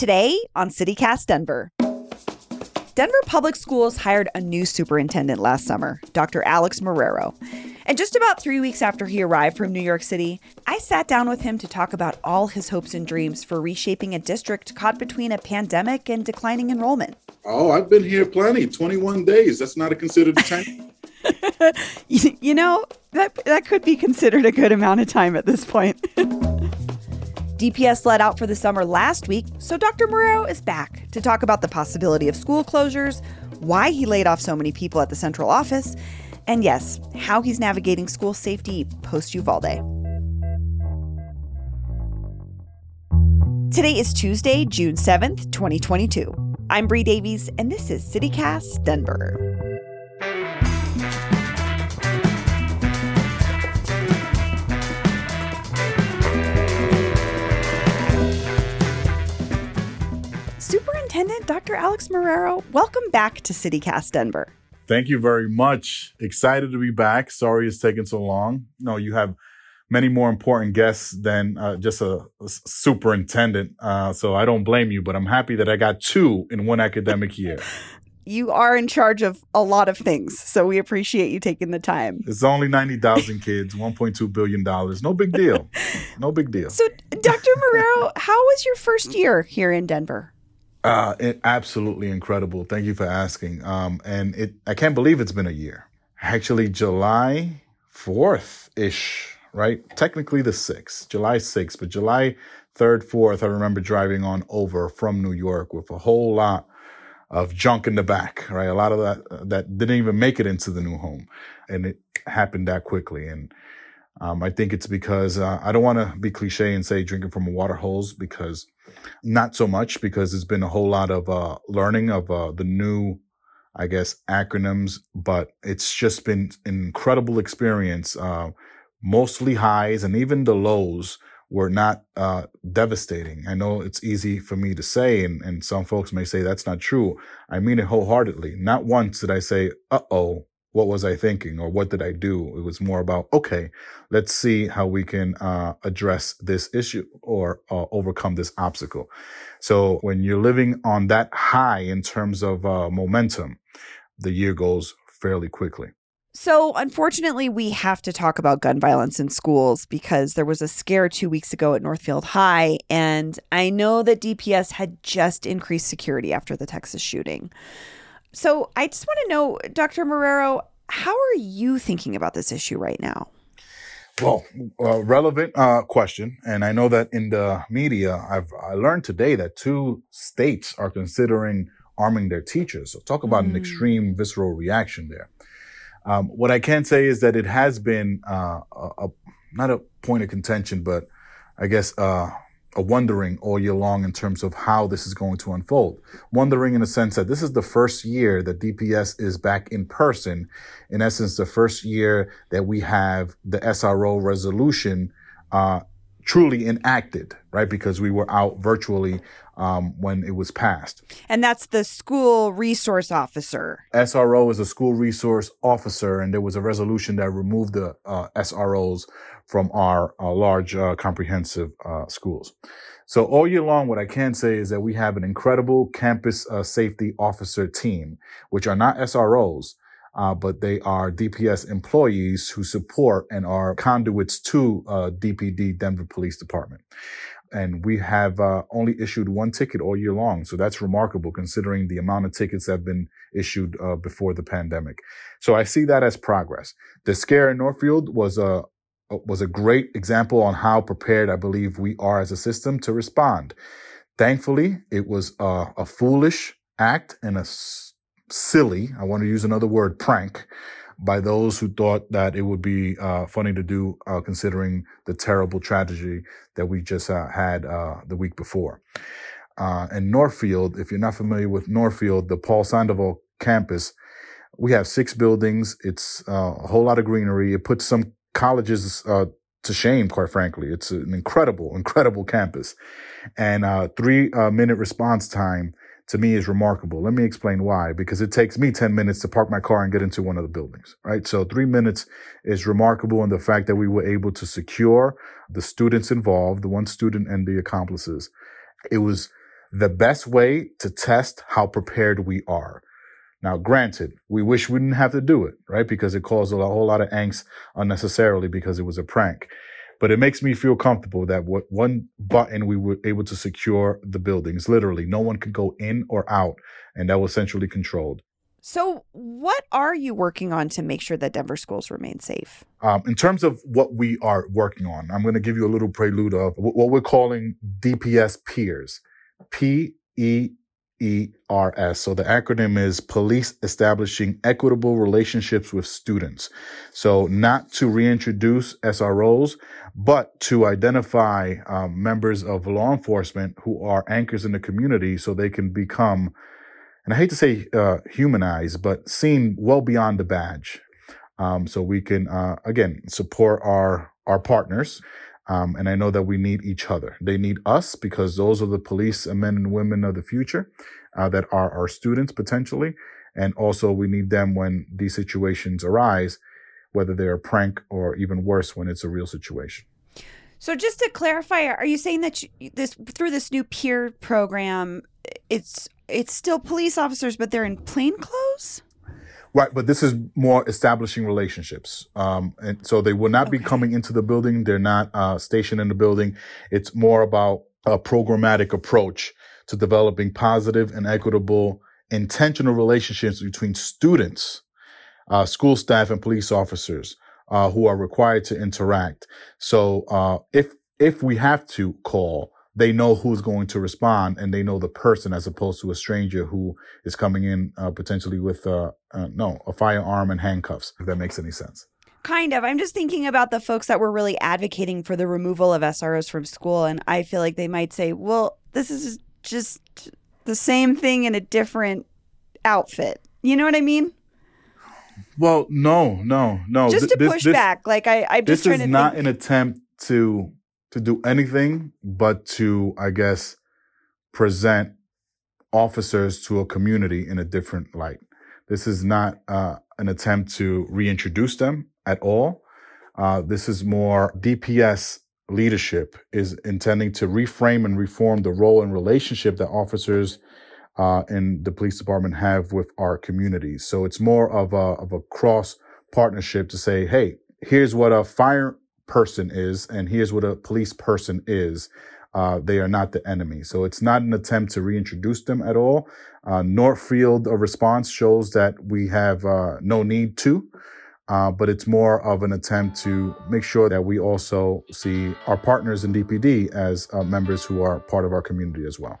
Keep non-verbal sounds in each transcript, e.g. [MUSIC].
Today on CityCast Denver. Denver Public Schools hired a new superintendent last summer, Dr. Alex Marrero. And just about three weeks after he arrived from New York City, I sat down with him to talk about all his hopes and dreams for reshaping a district caught between a pandemic and declining enrollment. Oh, I've been here plenty 21 days. That's not a considered time. [LAUGHS] you know, that, that could be considered a good amount of time at this point. [LAUGHS] DPS let out for the summer last week, so Dr. Marrero is back to talk about the possibility of school closures, why he laid off so many people at the central office, and yes, how he's navigating school safety post Uvalde. Today is Tuesday, June 7th, 2022. I'm Bree Davies, and this is CityCast Denver. Superintendent Dr. Alex Marrero, welcome back to CityCast Denver. Thank you very much. Excited to be back. Sorry it's taken so long. No, you have many more important guests than uh, just a, a superintendent. Uh, so I don't blame you, but I'm happy that I got two in one academic year. [LAUGHS] you are in charge of a lot of things, so we appreciate you taking the time. It's only 90,000 [LAUGHS] kids, $1.2 billion. No big deal. [LAUGHS] No big deal. So, Dr. Marrero, how was your first year here in Denver? Uh, it, absolutely incredible. Thank you for asking. Um, and it, I can't believe it's been a year. Actually, July 4th ish, right? Technically the 6th, July 6th, but July 3rd, 4th, I remember driving on over from New York with a whole lot of junk in the back, right? A lot of that, that didn't even make it into the new home. And it happened that quickly. And, um, I think it's because, uh, I don't want to be cliche and say drinking from a water hose because not so much because there's been a whole lot of uh, learning of uh, the new, I guess, acronyms, but it's just been an incredible experience. Uh, mostly highs and even the lows were not uh, devastating. I know it's easy for me to say, and, and some folks may say that's not true. I mean it wholeheartedly. Not once did I say, uh oh, what was I thinking or what did I do? It was more about, okay, let's see how we can uh, address this issue or uh, overcome this obstacle. So when you're living on that high in terms of uh, momentum, the year goes fairly quickly. So, unfortunately, we have to talk about gun violence in schools because there was a scare two weeks ago at Northfield High. And I know that DPS had just increased security after the Texas shooting. So I just want to know, Dr. Marrero, how are you thinking about this issue right now? Well, uh, relevant uh, question, and I know that in the media, I've I learned today that two states are considering arming their teachers. So talk about mm. an extreme visceral reaction there. Um, what I can say is that it has been uh, a, a, not a point of contention, but I guess uh, a wondering all year long in terms of how this is going to unfold. Wondering in the sense that this is the first year that DPS is back in person. In essence, the first year that we have the SRO resolution, uh, truly enacted, right? Because we were out virtually um, when it was passed. And that's the school resource officer. SRO is a school resource officer, and there was a resolution that removed the uh, SROs from our uh, large uh, comprehensive uh, schools. So all year long, what I can say is that we have an incredible campus uh, safety officer team, which are not SROs, uh, but they are DPS employees who support and are conduits to DPD uh, Denver Police Department. And we have only issued one ticket all year long. So that's remarkable considering the amount of tickets that have been issued before the pandemic. So I see that as progress. The scare in Northfield was a, uh, was a great example on how prepared I believe we are as a system to respond. Thankfully, it was a, a foolish act and a silly, I want to use another word, prank by those who thought that it would be uh, funny to do, uh, considering the terrible tragedy that we just uh, had uh, the week before. Uh, in Northfield, if you're not familiar with Northfield, the Paul Sandoval campus, we have six buildings. It's a whole lot of greenery. It puts some colleges uh, to shame, quite frankly. It's an incredible, incredible campus. And uh, three uh, minute response time to me is remarkable. Let me explain why. Because it takes me 10 minutes to park my car and get into one of the buildings, right? So three minutes is remarkable in the fact that we were able to secure the students involved, the one student and the accomplices. It was the best way to test how prepared we are. Now, granted, we wish we didn't have to do it, right? Because it caused a whole lot of angst unnecessarily because it was a prank. But it makes me feel comfortable that what one button we were able to secure the buildings. Literally, no one could go in or out, and that was centrally controlled. So, what are you working on to make sure that Denver schools remain safe? Um, in terms of what we are working on, I'm going to give you a little prelude of what we're calling DPS peers. P E E R S. So the acronym is Police Establishing Equitable Relationships with Students. So not to reintroduce SROs, but to identify um, members of law enforcement who are anchors in the community so they can become and I hate to say uh, humanized, but seen well beyond the badge. Um, so we can uh, again support our our partners. Um, and I know that we need each other. They need us because those are the police and men and women of the future uh, that are our students potentially. And also we need them when these situations arise, whether they're prank or even worse when it's a real situation. So just to clarify, are you saying that you, this through this new peer program, it's it's still police officers, but they're in plain clothes? Right, but this is more establishing relationships. Um, and so they will not okay. be coming into the building. They're not uh, stationed in the building. It's more about a programmatic approach to developing positive and equitable, intentional relationships between students, uh, school staff, and police officers uh, who are required to interact. So uh, if if we have to call, they know who's going to respond and they know the person as opposed to a stranger who is coming in uh, potentially with uh, uh, no a firearm and handcuffs if that makes any sense. Kind of. I'm just thinking about the folks that were really advocating for the removal of sros from school and i feel like they might say well this is just the same thing in a different outfit. You know what i mean? Well no no no. Just to this, push this, back. Like i i'm just this is not think... an attempt to to do anything but to, I guess, present officers to a community in a different light. This is not uh, an attempt to reintroduce them at all. Uh, this is more DPS leadership is intending to reframe and reform the role and relationship that officers uh, in the police department have with our communities. So it's more of a of a cross partnership to say, hey, here's what a fire person is, and here's what a police person is. Uh, they are not the enemy. So it's not an attempt to reintroduce them at all. Uh, Northfield response shows that we have uh, no need to, uh, but it's more of an attempt to make sure that we also see our partners in DPD as uh, members who are part of our community as well.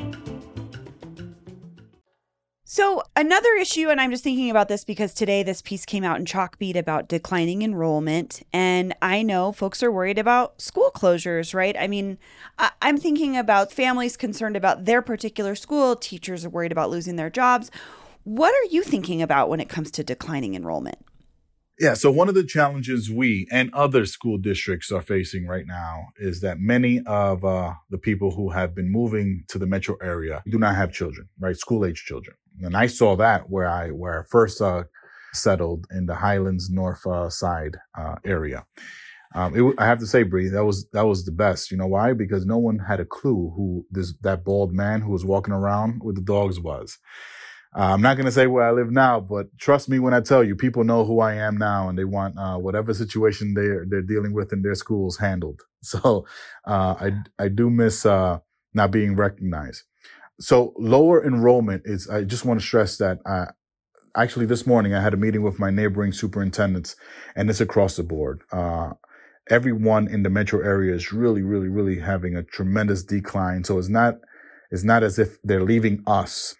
So, another issue, and I'm just thinking about this because today this piece came out in Chalkbeat about declining enrollment. And I know folks are worried about school closures, right? I mean, I- am thinking about families concerned about their particular school, teachers are worried about losing their jobs. What are you thinking about when it comes to declining enrollment? Yeah, so one of the challenges we and other school districts are facing right now is that many of uh, the people who have been moving to the metro area do not have children, right? School age children. And I saw that where I, where I first uh, settled in the Highlands North uh, Side uh, area. Um, it, I have to say, Bree, that was that was the best. You know why? Because no one had a clue who this that bald man who was walking around with the dogs was. Uh, I'm not going to say where I live now, but trust me when I tell you, people know who I am now and they want uh, whatever situation they're, they're dealing with in their schools handled. [LAUGHS] So uh, I, I do miss uh, not being recognized. So lower enrollment is, I just want to stress that, uh, actually this morning I had a meeting with my neighboring superintendents and it's across the board. Uh, everyone in the metro area is really, really, really having a tremendous decline. So it's not, it's not as if they're leaving us.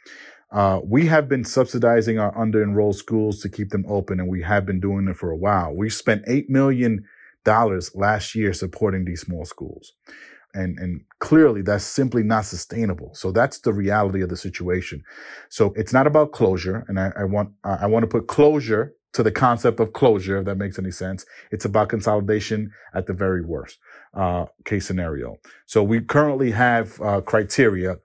Uh, we have been subsidizing our under enrolled schools to keep them open, and we have been doing it for a while. We spent $8 million last year supporting these small schools. And, and clearly that's simply not sustainable. So that's the reality of the situation. So it's not about closure. And I, I want, I want to put closure to the concept of closure, if that makes any sense. It's about consolidation at the very worst, uh, case scenario. So we currently have, uh, criteria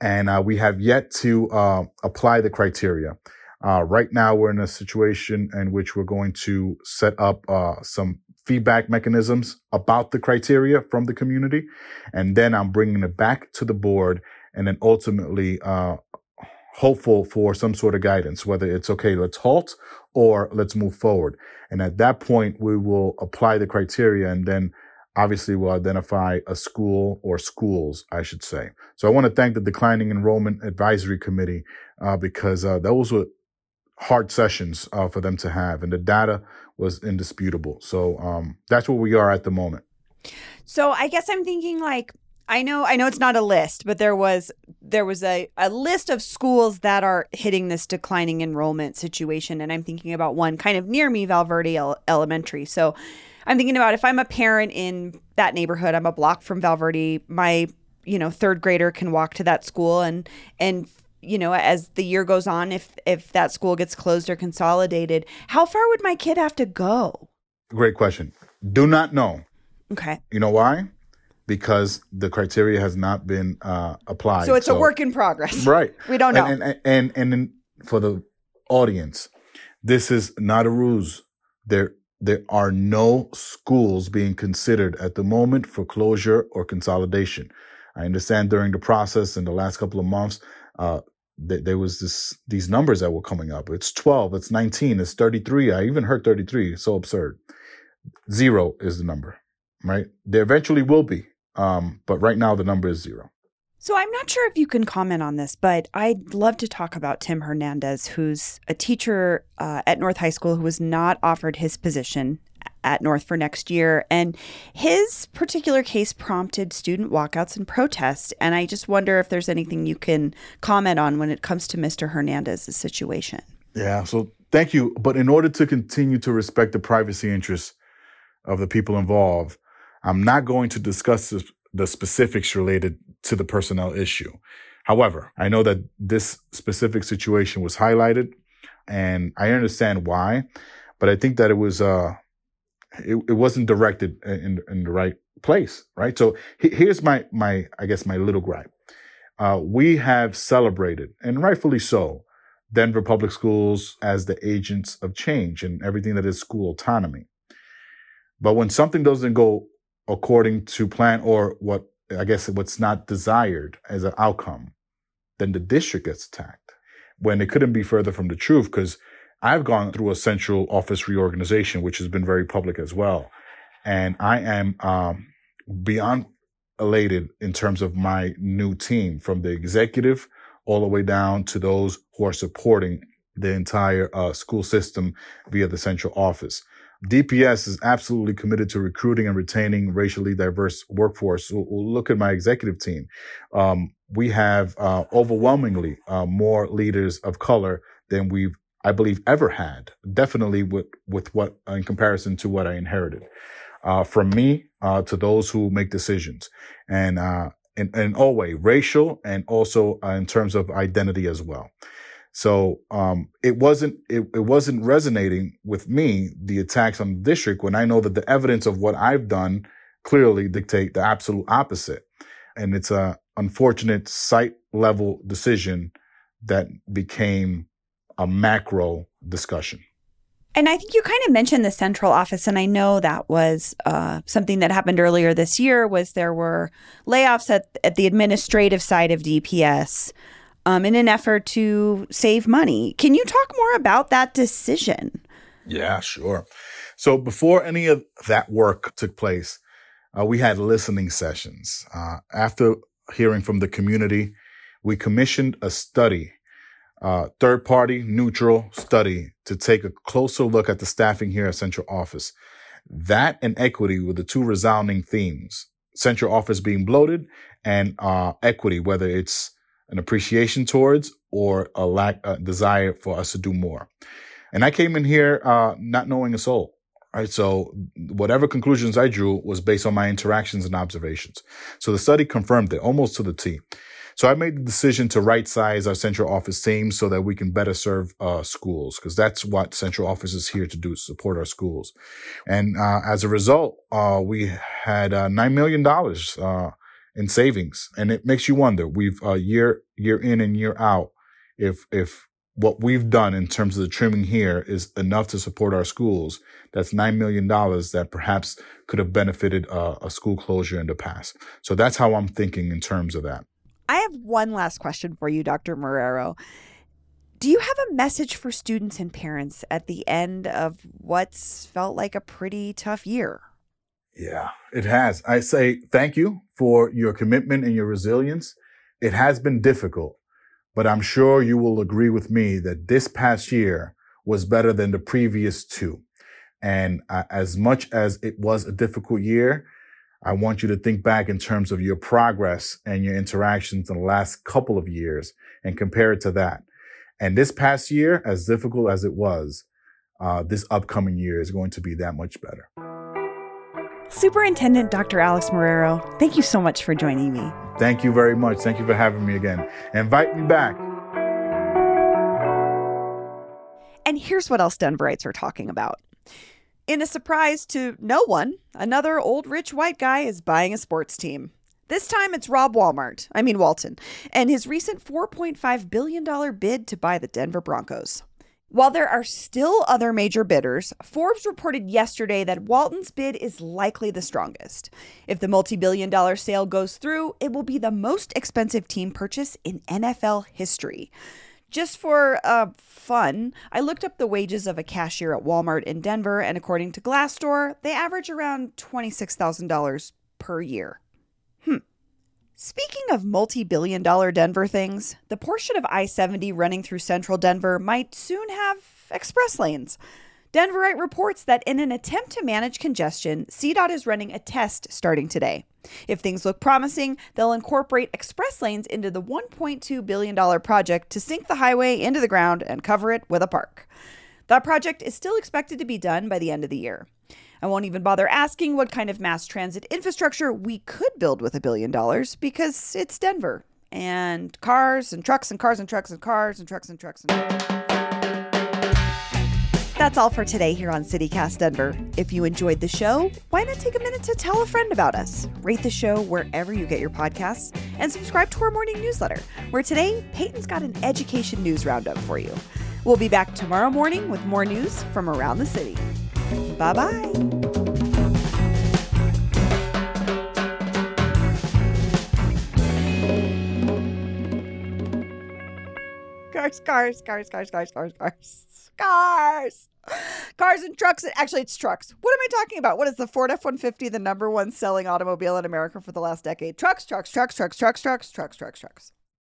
and, uh, we have yet to, uh, apply the criteria. Uh, right now we're in a situation in which we're going to set up, uh, some feedback mechanisms about the criteria from the community. And then I'm bringing it back to the board and then ultimately, uh, hopeful for some sort of guidance, whether it's okay, let's halt or let's move forward. And at that point, we will apply the criteria and then obviously we'll identify a school or schools, I should say. So I want to thank the Declining Enrollment Advisory Committee, uh, because, uh, those were hard sessions, uh, for them to have and the data was indisputable. So, um, that's where we are at the moment. So I guess I'm thinking like, I know I know it's not a list, but there was there was a, a list of schools that are hitting this declining enrollment situation and I'm thinking about one kind of near me Valverde Elementary. So I'm thinking about if I'm a parent in that neighborhood, I'm a block from Valverde, my you know, third grader can walk to that school and and you know, as the year goes on if if that school gets closed or consolidated, how far would my kid have to go? Great question. Do not know. Okay. You know why? because the criteria has not been uh, applied. So it's so, a work in progress. Right. [LAUGHS] We don't know. And and and, and, and for the audience, this is not a ruse. There there are no schools being considered at the moment for closure or consolidation. I understand during the process in the last couple of months, uh, th- there was this these numbers that were coming up. It's 12, it's 19, it's 33. I even heard 33. It's so absurd. Zero is the number, right? There eventually will be. Um, but right now the number is zero. So I'm not sure if you can comment on this, but I'd love to talk about Tim Hernandez, who's a teacher uh, at North High School who was not offered his position at North for next year. And his particular case prompted student walkouts and protests. And I just wonder if there's anything you can comment on when it comes to Mr. Hernandez's situation. Yeah. So thank you. But in order to continue to respect the privacy interests of the people involved, I'm not going to discuss the specifics related to the personnel issue. However, I know that this specific situation was highlighted and I understand why, but I think that it was, uh, it, it wasn't directed in, in the right place, right? So here's my, my, I guess my little gripe. Uh, we have celebrated and rightfully so Denver public schools as the agents of change and everything that is school autonomy. But when something doesn't go according to plan or what I guess what's not desired as an outcome, then the district gets attacked when it couldn't be further from the truth because I've gone through a central office reorganization, which has been very public as well. And I am um, beyond elated in terms of my new team from the executive all the way down to those who are supporting the entire uh, school system via the central office. DPS is absolutely committed to recruiting and retaining racially diverse workforce. look at my executive team. Um, we have uh, overwhelmingly uh, more leaders of color than we've, I believe, ever had. Definitely with with what in comparison to what I inherited. Uh, from me uh, to those who make decisions, and uh, in, in all way, racial and also uh, in terms of identity as well. So um, it wasn't it, it wasn't resonating with me the attacks on the district when I know that the evidence of what I've done clearly dictate the absolute opposite, and it's a unfortunate site level decision that became a macro discussion. And I think you kind of mentioned the central office, and I know that was uh, something that happened earlier this year. Was there were layoffs at at the administrative side of DPS um, in an effort to save money. Can you talk more about that decision? Yeah, sure. So before any of that work took place, uh, we had listening sessions. Uh, after hearing from the community, we commissioned a study, uh, third party neutral study to take a closer look at the staffing here at central office. That and equity were the two resounding themes. Central office being bloated and uh, equity, whether it's an appreciation towards or a lack, a desire for us to do more. And I came in here uh, not knowing a soul. Right. So whatever conclusions I drew was based on my interactions and observations. So the study confirmed it almost to the T. So I made the decision to right size our central office team so that we can better serve uh, schools because that's what central office is here to do, support our schools. And uh, as a result, uh, we had uh, $9 million uh, in savings. And it makes you wonder, we've uh, year, year in and year out, if, if what we've done in terms of the trimming here is enough to support our schools, that's $9 million that perhaps could have benefited a school closure in the past. So that's how I'm thinking in terms of that. I have one last question for you, Dr. Marrero. Do you have a message for students and parents at the end of what's felt like a pretty tough year? Yeah, it has. I say thank you for your commitment and your resilience. It has been difficult, but I'm sure you will agree with me that this past year was better than the previous two. And uh, as much as it was a difficult year, I want you to think back in terms of your progress and your interactions in the last couple of years and compare it to that. And this past year, as difficult as it was, uh, this upcoming year is going to be that much better. Superintendent Dr. Alex Marrero, thank you so much for joining me. Thank you very much. Thank you for having me again. Invite me back. And here's what else Denverites are talking about. In a surprise to no one, another old rich white guy is buying a sports team. This time it's Rob Walmart, I mean Walton, and his recent $4.5 billion bid to buy the Denver Broncos. While there are still other major bidders, Forbes reported yesterday that Walton's bid is likely the strongest. If the multi billion dollar sale goes through, it will be the most expensive team purchase in NFL history. Just for uh, fun, I looked up the wages of a cashier at Walmart in Denver, and according to Glassdoor, they average around $26,000 per year. Speaking of multi billion dollar Denver things, the portion of I 70 running through central Denver might soon have express lanes. Denverite reports that in an attempt to manage congestion, CDOT is running a test starting today. If things look promising, they'll incorporate express lanes into the $1.2 billion project to sink the highway into the ground and cover it with a park. That project is still expected to be done by the end of the year. I won't even bother asking what kind of mass transit infrastructure we could build with a billion dollars because it's Denver and cars and trucks and cars and trucks and cars and trucks and trucks and. That's all for today here on CityCast Denver. If you enjoyed the show, why not take a minute to tell a friend about us? Rate the show wherever you get your podcasts and subscribe to our morning newsletter, where today Peyton's got an education news roundup for you. We'll be back tomorrow morning with more news from around the city. Bye bye. Cars, cars, cars, cars, cars, cars, cars cars. Cars and trucks. Actually, it's trucks. What am I talking about? What is the Ford F 150, the number one selling automobile in America for the last decade? Trucks, trucks, trucks, trucks, trucks, trucks, trucks, trucks, trucks.